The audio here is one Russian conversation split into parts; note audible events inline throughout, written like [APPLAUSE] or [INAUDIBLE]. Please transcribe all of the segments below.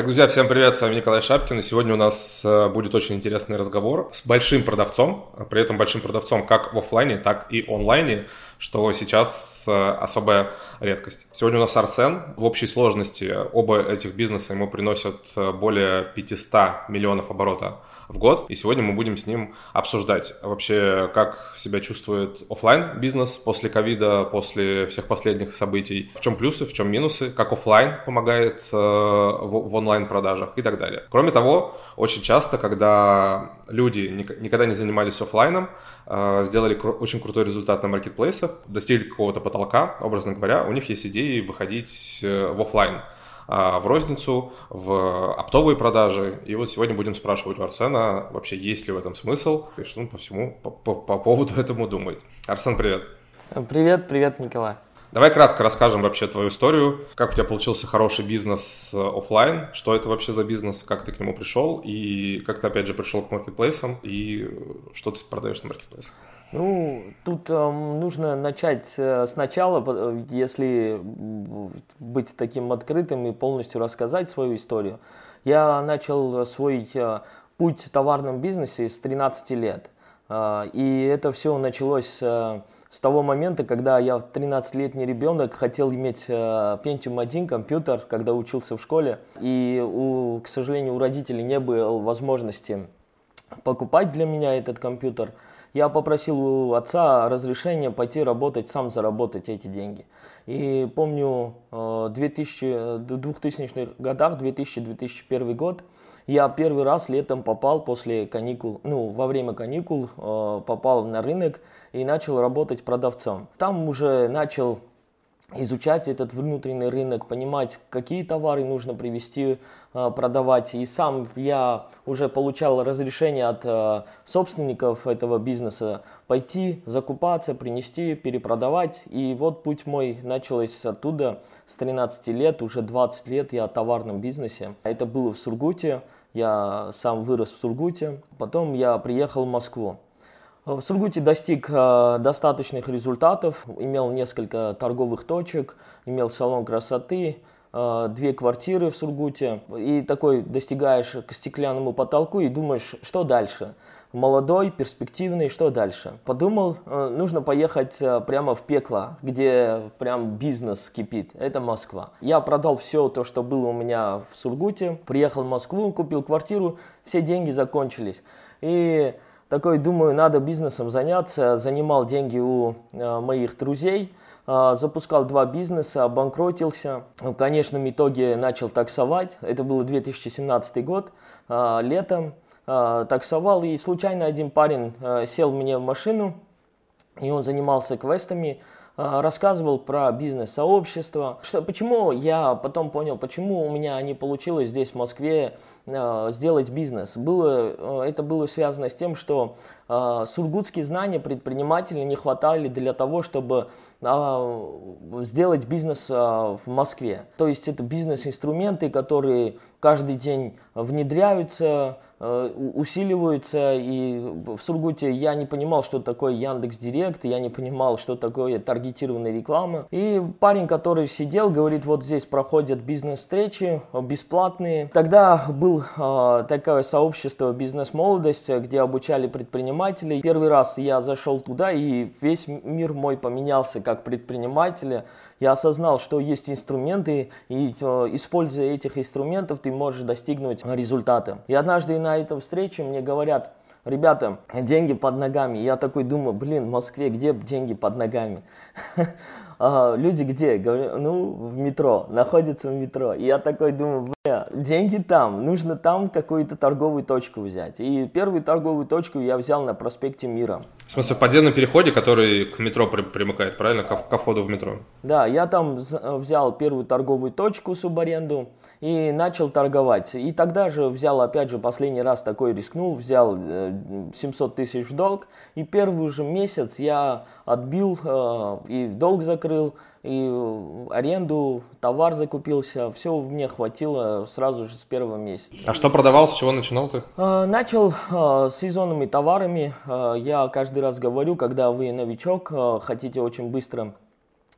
Так, друзья, всем привет, с вами Николай Шапкин, и сегодня у нас э, будет очень интересный разговор с большим продавцом, при этом большим продавцом как в офлайне, так и онлайне, что сейчас э, особая редкость. Сегодня у нас Арсен, в общей сложности оба этих бизнеса ему приносят э, более 500 миллионов оборота в год. И сегодня мы будем с ним обсуждать вообще, как себя чувствует офлайн бизнес после ковида, после всех последних событий, в чем плюсы, в чем минусы, как офлайн помогает э, в, в онлайн-продажах и так далее. Кроме того, очень часто, когда люди никогда не занимались офлайном, э, сделали кру- очень крутой результат на маркетплейсах, достигли какого-то потолка, образно говоря, у них есть идеи выходить э, в офлайн. А, в розницу, в оптовые продажи. И вот сегодня будем спрашивать у Арсена, вообще есть ли в этом смысл, и что он по всему, по, по, по поводу этому думает. Арсен, привет. Привет, привет, Николай. Давай кратко расскажем вообще твою историю, как у тебя получился хороший бизнес э, офлайн, что это вообще за бизнес, как ты к нему пришел, и как ты опять же пришел к маркетплейсам, и что ты продаешь на маркетплейсах. Ну, тут э, нужно начать э, сначала, э, если быть таким открытым и полностью рассказать свою историю. Я начал свой э, путь в товарном бизнесе с 13 лет. Э, и это все началось э, с того момента, когда я 13-летний ребенок хотел иметь э, Pentium 1 компьютер, когда учился в школе. И, у, к сожалению, у родителей не было возможности покупать для меня этот компьютер – я попросил у отца разрешения пойти работать, сам заработать эти деньги. И помню, в 2000-х годах, 2000-2001 год, я первый раз летом попал после каникул, ну, во время каникул э, попал на рынок и начал работать продавцом. Там уже начал изучать этот внутренний рынок, понимать, какие товары нужно привести, э, продавать. И сам я уже получал разрешение от э, собственников этого бизнеса пойти, закупаться, принести, перепродавать. И вот путь мой начался оттуда с 13 лет, уже 20 лет я в товарном бизнесе. Это было в Сургуте, я сам вырос в Сургуте. Потом я приехал в Москву. В Сургуте достиг э, достаточных результатов, имел несколько торговых точек, имел салон красоты, э, две квартиры в Сургуте. И такой достигаешь к стеклянному потолку и думаешь, что дальше? Молодой, перспективный, что дальше? Подумал, э, нужно поехать прямо в пекло, где прям бизнес кипит. Это Москва. Я продал все то, что было у меня в Сургуте, приехал в Москву, купил квартиру, все деньги закончились. И такой, думаю, надо бизнесом заняться. Занимал деньги у э, моих друзей, э, запускал два бизнеса, обанкротился. В конечном итоге начал таксовать. Это был 2017 год, э, летом. Э, таксовал, и случайно один парень э, сел мне в машину, и он занимался квестами, э, рассказывал про бизнес-сообщество. Что, почему я потом понял, почему у меня не получилось здесь, в Москве, сделать бизнес. Было, э, это было связано с тем, что э, сургутские знания предпринимателей не хватали для того, чтобы сделать бизнес в Москве. То есть это бизнес-инструменты, которые каждый день внедряются, Э, усиливаются, и в Сургуте я не понимал, что такое Яндекс Директ, я не понимал, что такое таргетированная реклама. И парень, который сидел, говорит, вот здесь проходят бизнес-встречи бесплатные. Тогда был э, такое сообщество «Бизнес-молодость», где обучали предпринимателей. Первый раз я зашел туда, и весь мир мой поменялся как предпринимателя я осознал, что есть инструменты, и э, используя этих инструментов, ты можешь достигнуть результата. И однажды на этой встрече мне говорят, ребята, деньги под ногами. Я такой думаю, блин, в Москве где деньги под ногами? [LAUGHS] а, люди где? Говорю, ну, в метро, находятся в метро. И я такой думаю, деньги там, нужно там какую-то торговую точку взять. И первую торговую точку я взял на проспекте Мира. В смысле, в подземном переходе, который к метро примыкает, правильно? Ко, ко входу в метро. Да, я там взял первую торговую точку субаренду и начал торговать. И тогда же взял, опять же, последний раз такой рискнул, взял 700 э, тысяч в долг, и первый же месяц я отбил э, и долг закрыл, и аренду, товар закупился, все мне хватило сразу же с первого месяца. А что продавал, с чего начинал ты? Э, начал с сезонными товарами. Я каждый раз говорю, когда вы новичок, хотите очень быстро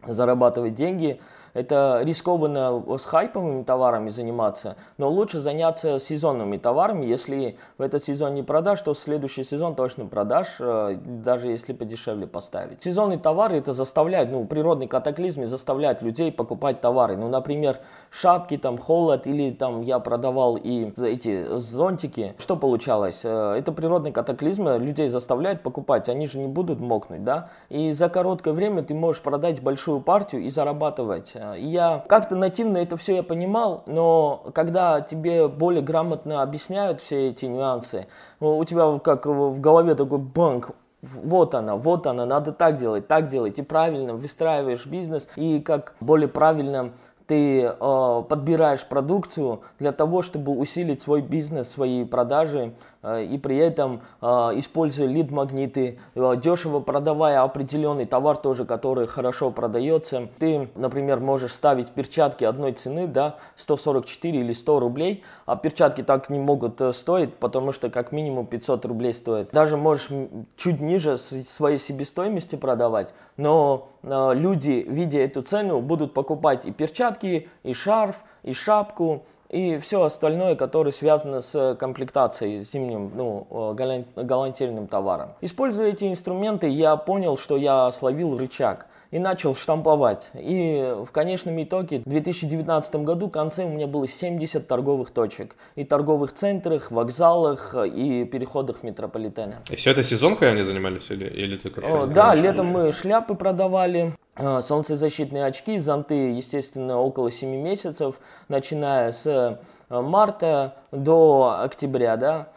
зарабатывать деньги, Это рискованно с хайповыми товарами заниматься, но лучше заняться сезонными товарами. Если в этот сезон не продашь, то в следующий сезон точно продашь, э, даже если подешевле поставить. Сезонные товары это заставляет, ну, природный катаклизм заставляет людей покупать товары. Ну, например, шапки, там, холод или там я продавал и эти зонтики. Что получалось? Э, это природный катаклизм людей заставляет покупать, они же не будут мокнуть, да? И за короткое время ты можешь продать большую партию и зарабатывать. И я как-то нативно это все я понимал, но когда тебе более грамотно объясняют все эти нюансы, у тебя как в голове такой банк, вот она, вот она, надо так делать, так делать, и правильно выстраиваешь бизнес, и как более правильно ты э, подбираешь продукцию для того, чтобы усилить свой бизнес, свои продажи, э, и при этом, э, используя лид-магниты, э, дешево продавая определенный товар тоже, который хорошо продается, ты, например, можешь ставить перчатки одной цены, да, 144 или 100 рублей, а перчатки так не могут э, стоить, потому что как минимум 500 рублей стоит. Даже можешь чуть ниже своей себестоимости продавать, но э, люди, видя эту цену, будут покупать и перчатки, и шарф, и шапку, и все остальное, которое связано с комплектацией зимним, ну, э, галантерейным товаром. Используя эти инструменты, я понял, что я словил рычаг и начал штамповать. И в конечном итоге в 2019 году в конце у меня было 70 торговых точек. И торговых центрах, вокзалах и переходах метрополитена. И все это сезонкой они занимались или, или ты как-то? Да, летом мы шляпы продавали, а, солнцезащитные очки, зонты, естественно, около 7 месяцев, начиная с э, марта до октября, да,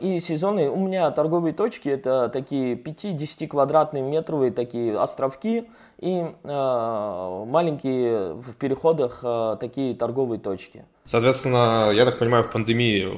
и сезоны, у меня торговые точки, это такие 5-10 квадратные метровые такие островки и э, маленькие в переходах э, такие торговые точки. Соответственно, я так понимаю, в пандемии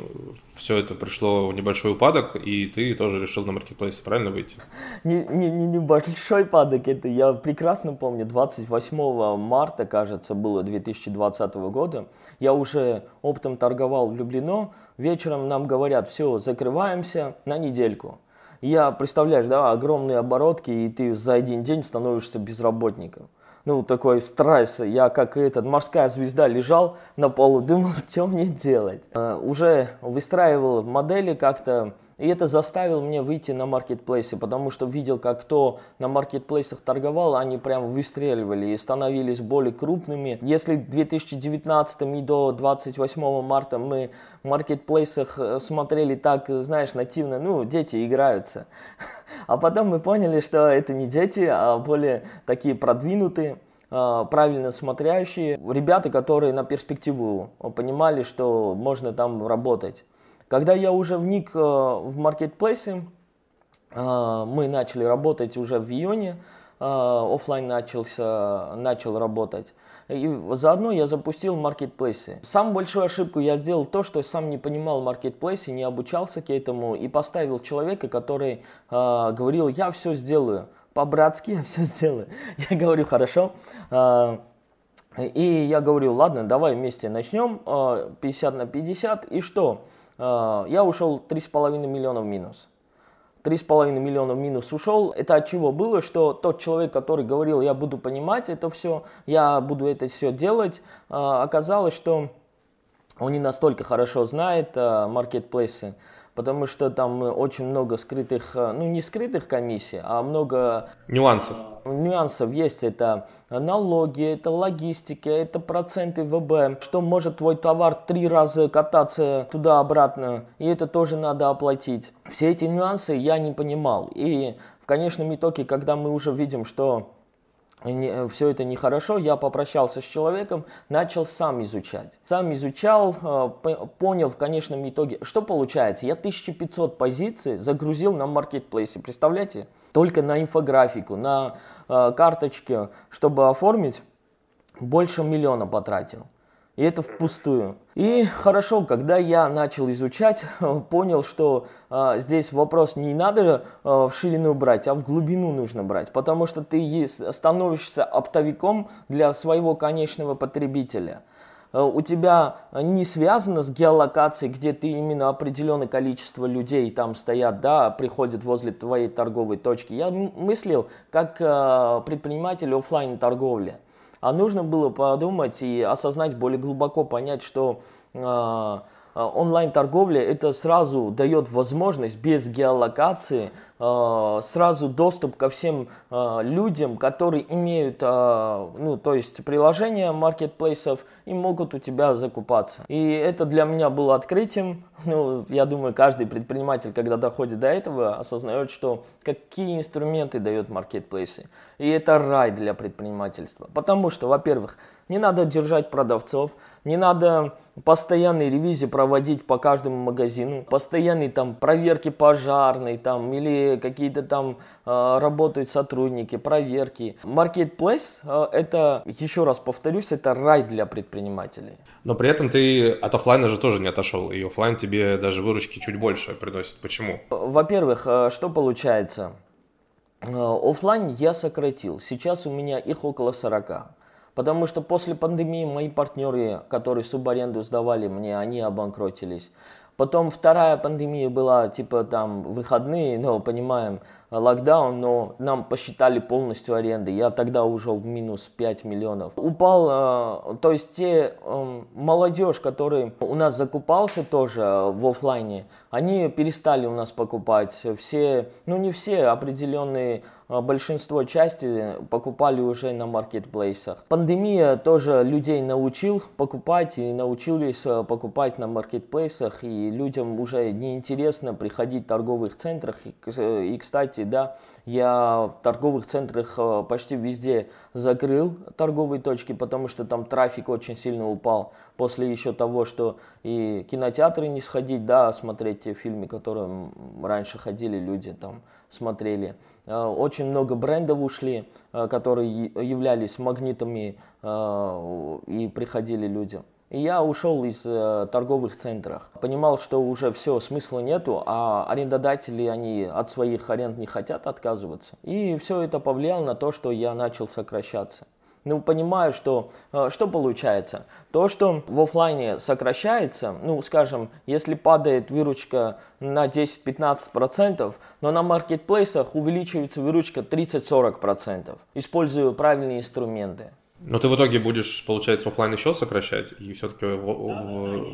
все это пришло в небольшой упадок, и ты тоже решил на маркетплейсе, правильно выйти? [LAUGHS] Не, не, не небольшой упадок, это я прекрасно помню, 28 марта, кажется, было 2020 года, я уже оптом торговал в Люблино, вечером нам говорят, все, закрываемся на недельку. Я, представляешь, да, огромные оборотки, и ты за один день становишься безработником. Ну, такой стресс. Я, как этот, морская звезда, лежал на полу, думал, [LAUGHS] что мне делать. Uh, уже выстраивал модели как-то, и это заставило меня выйти на маркетплейсы, потому что видел, как кто на маркетплейсах торговал, они прям выстреливали и становились более крупными. Если в 2019 и до 28 марта мы в маркетплейсах э, смотрели так, знаешь, нативно, ну, дети играются. [LAUGHS] А потом мы поняли, что это не дети, а более такие продвинутые э, правильно смотрящие ребята, которые на перспективу понимали, что можно там работать. Когда я уже вник э, в маркетплейсы, э, мы начали работать уже в июне, э, офлайн начался, начал работать. И заодно я запустил маркетплейсы. Самую большую ошибку я сделал то, что сам не понимал маркетплейсы, не обучался к этому и поставил человека, который э, говорил, я все сделаю, по-братски я все сделаю. [LAUGHS] Я говорю, хорошо. Э, и я говорю, ладно, давай вместе начнем, э, 50 на 50, и что? А, я ушел 3,5 миллиона в минус. 3,5 миллиона в минус ушел. Это от чего было, что тот человек, который говорил, я буду понимать это все, я буду это все делать, а, оказалось, что он не настолько хорошо знает а, маркетплейсы, потому что там очень много скрытых, ну не скрытых комиссий, а много нюансов. Нюансов есть. Это налоги, это логистика, это проценты ВБ, что может твой товар три раза кататься туда-обратно, и это тоже надо оплатить. Все эти нюансы я не понимал. И в конечном итоге, когда мы уже видим, что не, все это нехорошо, я попрощался с человеком, начал сам изучать. Сам изучал, э, понял в конечном итоге, что получается. Я 1500 позиций загрузил на маркетплейсе, представляете? Только на инфографику, на э, карточке, чтобы оформить, больше миллиона потратил. И это впустую. И хорошо, когда я начал изучать, [LAUGHS] понял, что а, здесь вопрос не надо а, в ширину брать, а в глубину нужно брать. Потому что ты становишься оптовиком для своего конечного потребителя. А, у тебя не связано с геолокацией, где ты именно определенное количество людей там стоят, да, приходят возле твоей торговой точки. Я мыслил как а, предприниматель офлайн торговли. А нужно было подумать и осознать более глубоко, понять, что э, онлайн-торговля это сразу дает возможность без геолокации сразу доступ ко всем э, людям, которые имеют, э, ну, то есть приложения маркетплейсов и могут у тебя закупаться. И это для меня было открытием. [LAUGHS] Ну, я думаю, каждый предприниматель, когда доходит до этого, осознает, что какие инструменты дают маркетплейсы. И это рай для предпринимательства. Потому что, во-первых, не надо держать продавцов, не надо постоянные ревизии проводить по каждому магазину, постоянные там проверки пожарной там или какие-то там э, работают сотрудники, проверки. Marketplace э, это, еще раз повторюсь, это рай для предпринимателей. Но при этом ты от офлайна же тоже не отошел, и офлайн тебе даже выручки чуть больше приносит. Почему? Во-первых, э, что получается? Офлайн я сократил. Сейчас у меня их около 40. Потому что после пандемии мои партнеры, которые субаренду сдавали мне, они обанкротились. Потом вторая пандемия была, типа там выходные, но понимаем, локдаун, но нам посчитали полностью аренды. Я тогда ушел в минус 5 миллионов. Упал, э, то есть те э, молодежь, который у нас закупался тоже в офлайне, они перестали у нас покупать. Все, ну не все, определенные большинство части покупали уже на маркетплейсах. Пандемия тоже людей научил покупать и научились покупать на маркетплейсах, и людям уже неинтересно приходить в торговых центрах. И, кстати, да, я в торговых центрах а, почти везде закрыл торговые точки, потому что там трафик очень сильно упал после еще того, что и кинотеатры не сходить, да, смотреть те фильмы, которые раньше ходили люди там смотрели. Э, очень много брендов ушли, э, которые являлись магнитами э, и приходили люди. И я ушел из торговых центров. Понимал, что уже все, смысла нету, а арендодатели, они от своих аренд не хотят отказываться. И все это повлияло на то, что я начал сокращаться ну, понимаю, что, э, что получается. То, что в офлайне сокращается, ну, скажем, если падает выручка на 10-15%, но на маркетплейсах увеличивается выручка 30-40%, используя правильные инструменты. Но ты в итоге будешь, получается, офлайн еще сокращать, и все-таки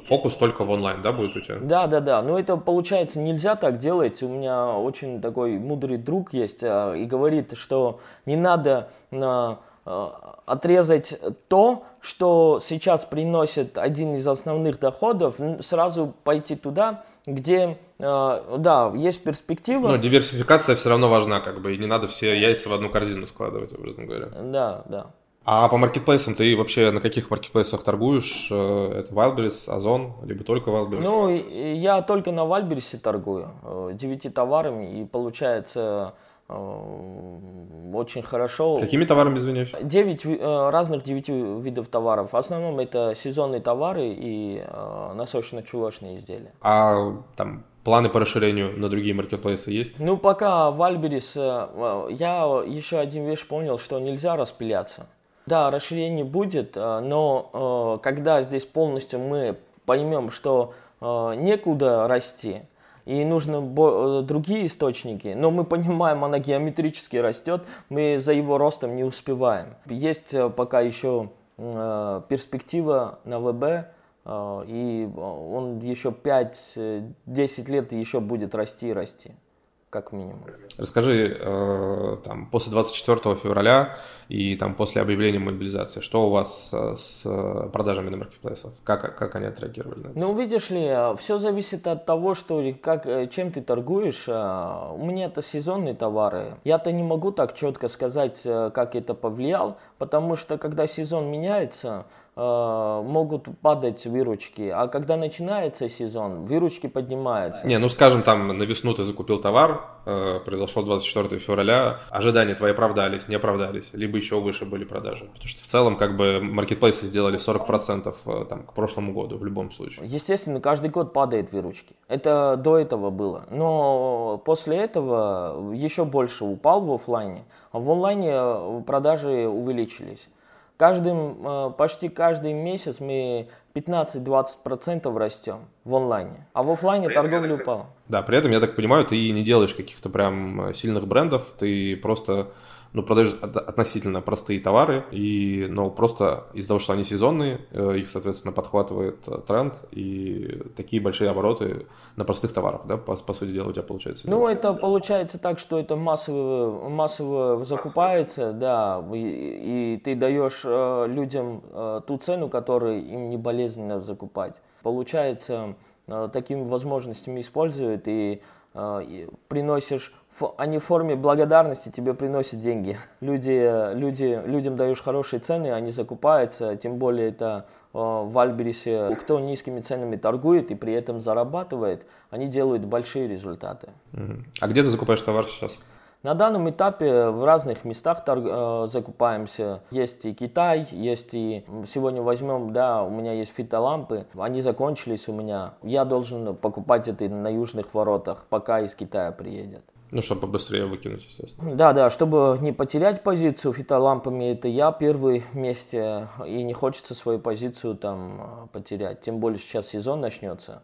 фокус только в онлайн, да, будет у тебя? Да, да, да. Но это получается нельзя так делать. У меня очень такой мудрый друг есть а, и говорит, что не надо на Э, отрезать то, что сейчас приносит один из основных доходов, сразу пойти туда, где, да, есть перспектива. Но диверсификация все равно важна, как бы, и не надо все яйца в одну корзину складывать, образно говоря. Да, да. А по маркетплейсам ты вообще на каких маркетплейсах торгуешь? Э, это Wildberries, Озон, либо только Wildberries? Ну, я только на Wildberries торгую, девяти товарами, и получается Э, очень хорошо. Какими товарами, извиняюсь? Девять э, разных девяти видов товаров. В основном это сезонные товары и э, носочно-чулочные изделия. А там планы по расширению на другие маркетплейсы есть? Ну, пока в Альберис я еще один вещь понял, что нельзя распыляться. Да, расширение будет, но когда здесь полностью мы поймем, что некуда расти, и нужно э, другие источники. Но мы понимаем, она геометрически растет, мы за его ростом не успеваем. Есть э, пока еще э, перспектива на ВБ, и он еще 5-10 лет еще будет расти и расти как минимум. Расскажи, э, там, после 24 февраля и там после объявления мобилизации, что у вас э, с продажами на маркетплейсах? Как, как они отреагировали на это? Ну, видишь ли, все зависит от того, что, как, э, чем ты торгуешь. У меня это сезонные товары. Я-то не могу так четко сказать, как это повлиял, потому что когда сезон меняется, Э, могут падать выручки, а когда начинается сезон, выручки поднимаются. Не, ну скажем, там на весну ты закупил товар, э, произошло 24 февраля, ожидания твои оправдались, не оправдались, либо еще выше были продажи. Потому что в целом как бы маркетплейсы сделали 40% э, там, к прошлому году в любом случае. Естественно, каждый год падает выручки. Это до этого было. Но после этого еще больше упал в офлайне, а в онлайне продажи увеличились. Каждым, э, почти каждый месяц мы 15-20% растем в онлайне, а в офлайне торговля упала. Да, при этом, я так понимаю, ты не делаешь каких-то прям э, сильных брендов, ты просто ну, продаешь относительно простые товары, и, ну, просто из-за того, что они сезонные, э, их, соответственно, подхватывает э, тренд, и такие большие обороты на простых товарах, да, по, по сути дела, у тебя получается? Ну, это получается так, что это массово, массово закупается, да, и, и ты даешь э, людям ту цену, которую им не болезненно закупать. Получается, такими возможностями используют и, и приносишь они в форме благодарности тебе приносят деньги. Люди, люди, людям даешь хорошие цены, они закупаются, тем более это э, в Альберисе, кто низкими ценами торгует и при этом зарабатывает, они делают большие результаты. А где ты закупаешь товар сейчас? На данном этапе в разных местах торг, э, закупаемся. Есть и Китай, есть и... Сегодня возьмем, да, у меня есть фитолампы, они закончились у меня. Я должен покупать это на южных воротах, пока из Китая приедет. Ну, чтобы побыстрее выкинуть, естественно. Да, да, чтобы не потерять позицию фитолампами, это я первый вместе, и не хочется свою позицию там потерять. Тем более сейчас сезон начнется,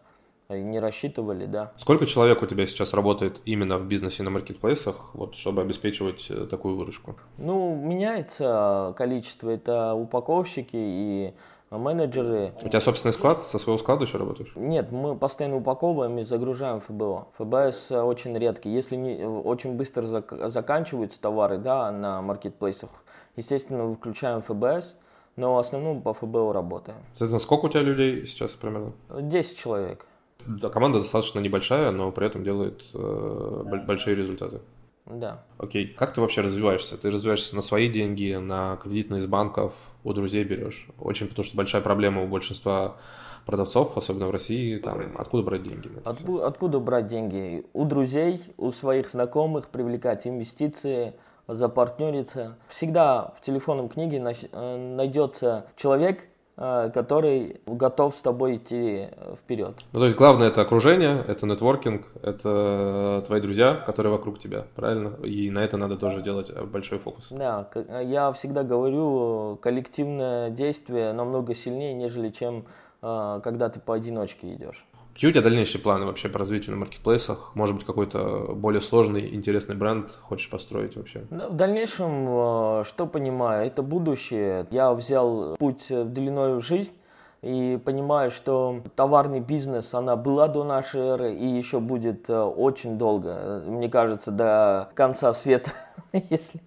не рассчитывали, да. Сколько человек у тебя сейчас работает именно в бизнесе на маркетплейсах, вот, чтобы обеспечивать э, такую выручку? Ну, меняется количество, это упаковщики и а менеджеры... У тебя собственный склад? Со своего склада еще работаешь? Нет, мы постоянно упаковываем и загружаем ФБО. ФБС очень редкий. Если не, очень быстро зак, заканчиваются товары да, на маркетплейсах, естественно, выключаем ФБС, но в основном по ФБО работаем. Соответственно, сколько у тебя людей сейчас примерно? 10 человек. Да, команда достаточно небольшая, но при этом делает э, большие результаты. Да. Окей. Как ты вообще развиваешься? Ты развиваешься на свои деньги, на кредитные из банков, у друзей берешь. Очень, потому что большая проблема у большинства продавцов, особенно в России, там, откуда брать деньги? Откуда, откуда брать деньги? У друзей, у своих знакомых привлекать инвестиции, запартнериться. Всегда в телефонном книге э, найдется человек, который готов с тобой идти э, вперед. Ну, то есть главное это окружение, это нетворкинг, это твои друзья, которые вокруг тебя, правильно? И на это надо тоже делать э, большой фокус. Да, я всегда говорю, коллективное действие намного сильнее, нежели чем когда ты поодиночке идешь. Какие у тебя дальнейшие планы вообще по развитию на маркетплейсах? Может быть, какой-то более сложный, интересный бренд хочешь построить вообще? В дальнейшем, э, что понимаю, это будущее. Я взял путь длиной в жизнь и понимаю, что товарный бизнес, она была до нашей эры и еще будет э, очень долго. Мне кажется, до конца света [LAUGHS] если...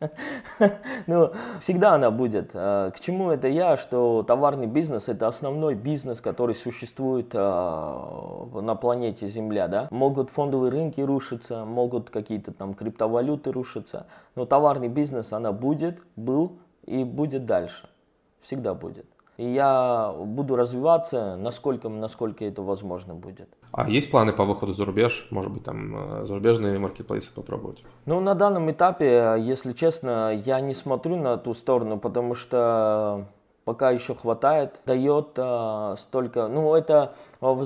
ну, всегда она будет. А, к чему это я, что товарный бизнес – это основной бизнес, который существует а, на планете Земля, да? Могут фондовые рынки рушиться, могут какие-то там криптовалюты рушиться, но товарный бизнес, она будет, был и будет дальше. Всегда будет и я буду развиваться, насколько, насколько это возможно будет. А есть планы по выходу за рубеж? Может быть, там э, зарубежные маркетплейсы попробовать? Ну, на данном этапе, если честно, я не смотрю на ту сторону, потому что пока еще хватает, дает а, столько, ну это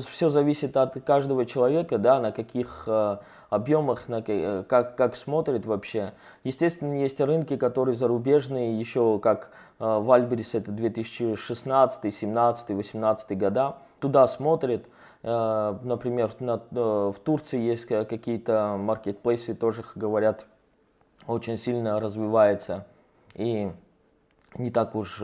все зависит от каждого человека, да, на каких а, объемах, на, как, как смотрит вообще. Естественно, есть рынки, которые зарубежные, еще как а, Альберис это 2016, 2017, 2018 года, туда смотрит. А, например, на, в Турции есть какие-то маркетплейсы, тоже говорят, очень сильно развивается и не так уж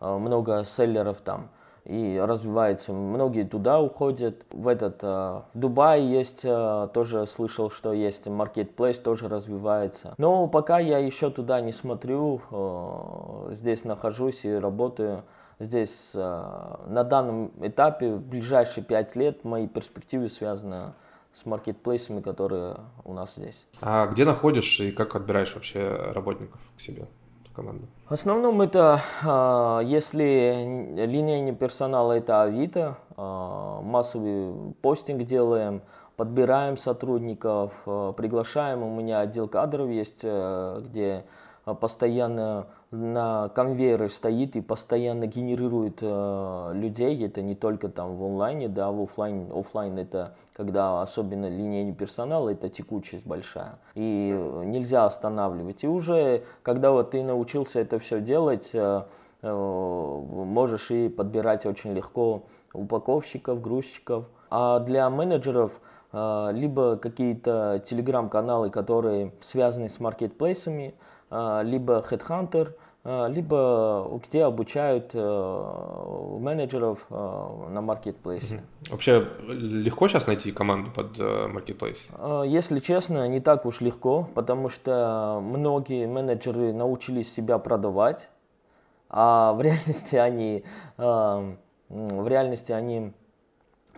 Э, много селлеров там и развивается. Многие туда уходят. В этот в э, Дубае есть, э, тоже слышал, что есть маркетплейс, тоже развивается. Но пока я еще туда не смотрю, здесь нахожусь и работаю. Здесь на данном этапе, в ближайшие пять лет, мои перспективы связаны с маркетплейсами, которые у нас здесь. А где находишь и как отбираешь вообще работников к себе? команду? В основном это, а, если линейный персонал, это Авито, а, массовый постинг делаем, подбираем сотрудников, приглашаем. У меня отдел кадров есть, э, где постоянно на конвейере стоит и постоянно генерирует э, людей. Это не только там в онлайне, да, в офлайн. Офлайн это когда особенно линейный персонал, это текучесть большая. И нельзя останавливать. И уже, когда вот ты научился это все делать, э, э, можешь и подбирать очень легко упаковщиков, грузчиков. А для менеджеров э, либо какие-то телеграм-каналы, которые связаны с маркетплейсами, либо Headhunter, либо где обучают менеджеров на маркетплейсе. Вообще легко сейчас найти команду под маркетплейс? Если честно, не так уж легко, потому что многие менеджеры научились себя продавать, а в реальности они, в реальности они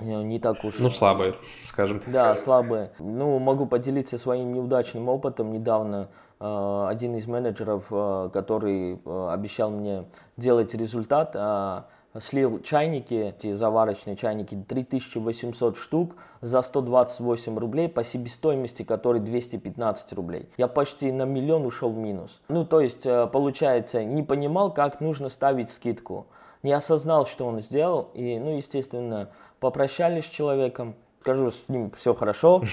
не так уж... Ну, слабые, скажем так. Да, слабые. Ну, могу поделиться своим неудачным опытом. Недавно э, один из менеджеров, э, который э, обещал мне делать результат, э, слил чайники, эти заварочные чайники, 3800 штук за 128 рублей по себестоимости, которой 215 рублей. Я почти на миллион ушел в минус. Ну, то есть, э, получается, не понимал, как нужно ставить скидку. Не осознал, что он сделал, и, ну, естественно, попрощались с человеком, скажу, с ним все хорошо. [LAUGHS]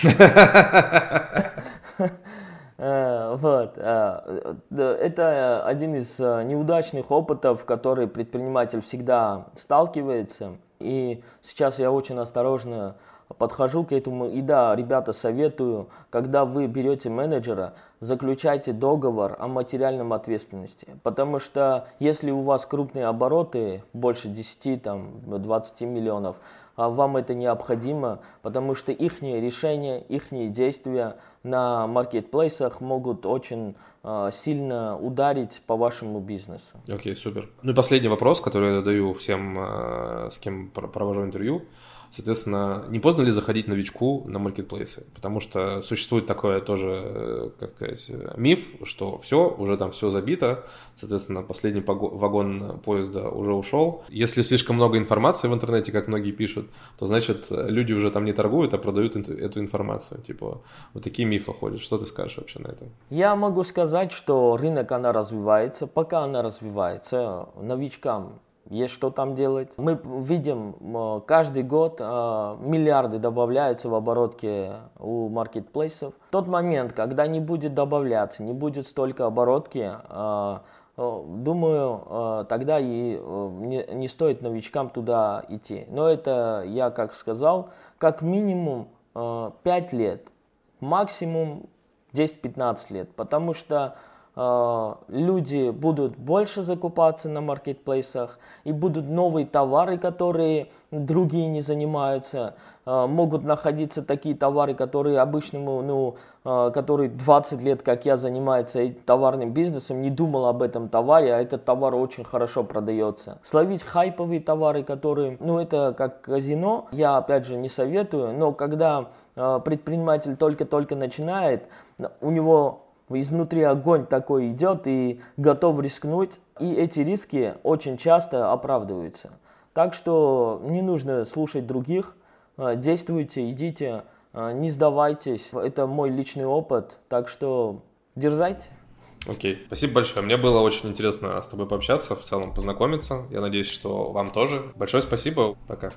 [LAUGHS] Э, вот. Э, это один из э, неудачных опытов, который предприниматель всегда сталкивается. И сейчас я очень осторожно подхожу к этому. И да, ребята, советую, когда вы берете менеджера, заключайте договор о материальном ответственности. Потому что если у вас крупные обороты, больше 10, там, 20 миллионов, а вам это необходимо, потому что их решения, их действия на маркетплейсах могут очень э, сильно ударить по вашему бизнесу. Окей, okay, супер. Ну и последний вопрос, который я задаю всем, э, с кем провожу интервью. Соответственно, не поздно ли заходить новичку на маркетплейсы? Потому что существует такое тоже, э, как сказать, миф, что все, уже там все забито, соответственно, последний вагон поезда уже ушел. Если слишком много информации в интернете, как многие пишут, то значит люди уже там не торгуют, а продают эту информацию. Типа вот такие мифы ходят. Что ты скажешь вообще на это? Я могу сказать, что рынок, она развивается. Пока она развивается, новичкам есть что там делать. Мы видим, каждый год а, миллиарды добавляются в оборотке у маркетплейсов. В тот момент, когда не будет добавляться, не будет столько оборотки, а, думаю, а, тогда и не, стоит новичкам туда идти. Но это, я как сказал, как минимум 5 лет, максимум 10-15 лет, потому что Э, люди будут больше закупаться на маркетплейсах и будут новые товары, которые другие не занимаются. Э, могут находиться такие товары, которые обычному, ну, э, который 20 лет, как я, занимается товарным бизнесом, не думал об этом товаре, а этот товар очень хорошо продается. Словить хайповые товары, которые, ну, это как казино, я, опять же, не советую, но когда предприниматель только-только начинает, у него изнутри огонь такой идет и готов рискнуть. И эти риски очень часто оправдываются. Так что не нужно слушать других, а, действуйте, идите, а, не сдавайтесь. Это мой личный опыт, так что дерзайте. Окей, okay. спасибо большое. Мне было очень интересно с тобой пообщаться, в целом познакомиться. Я надеюсь, что вам тоже. Большое спасибо. Пока.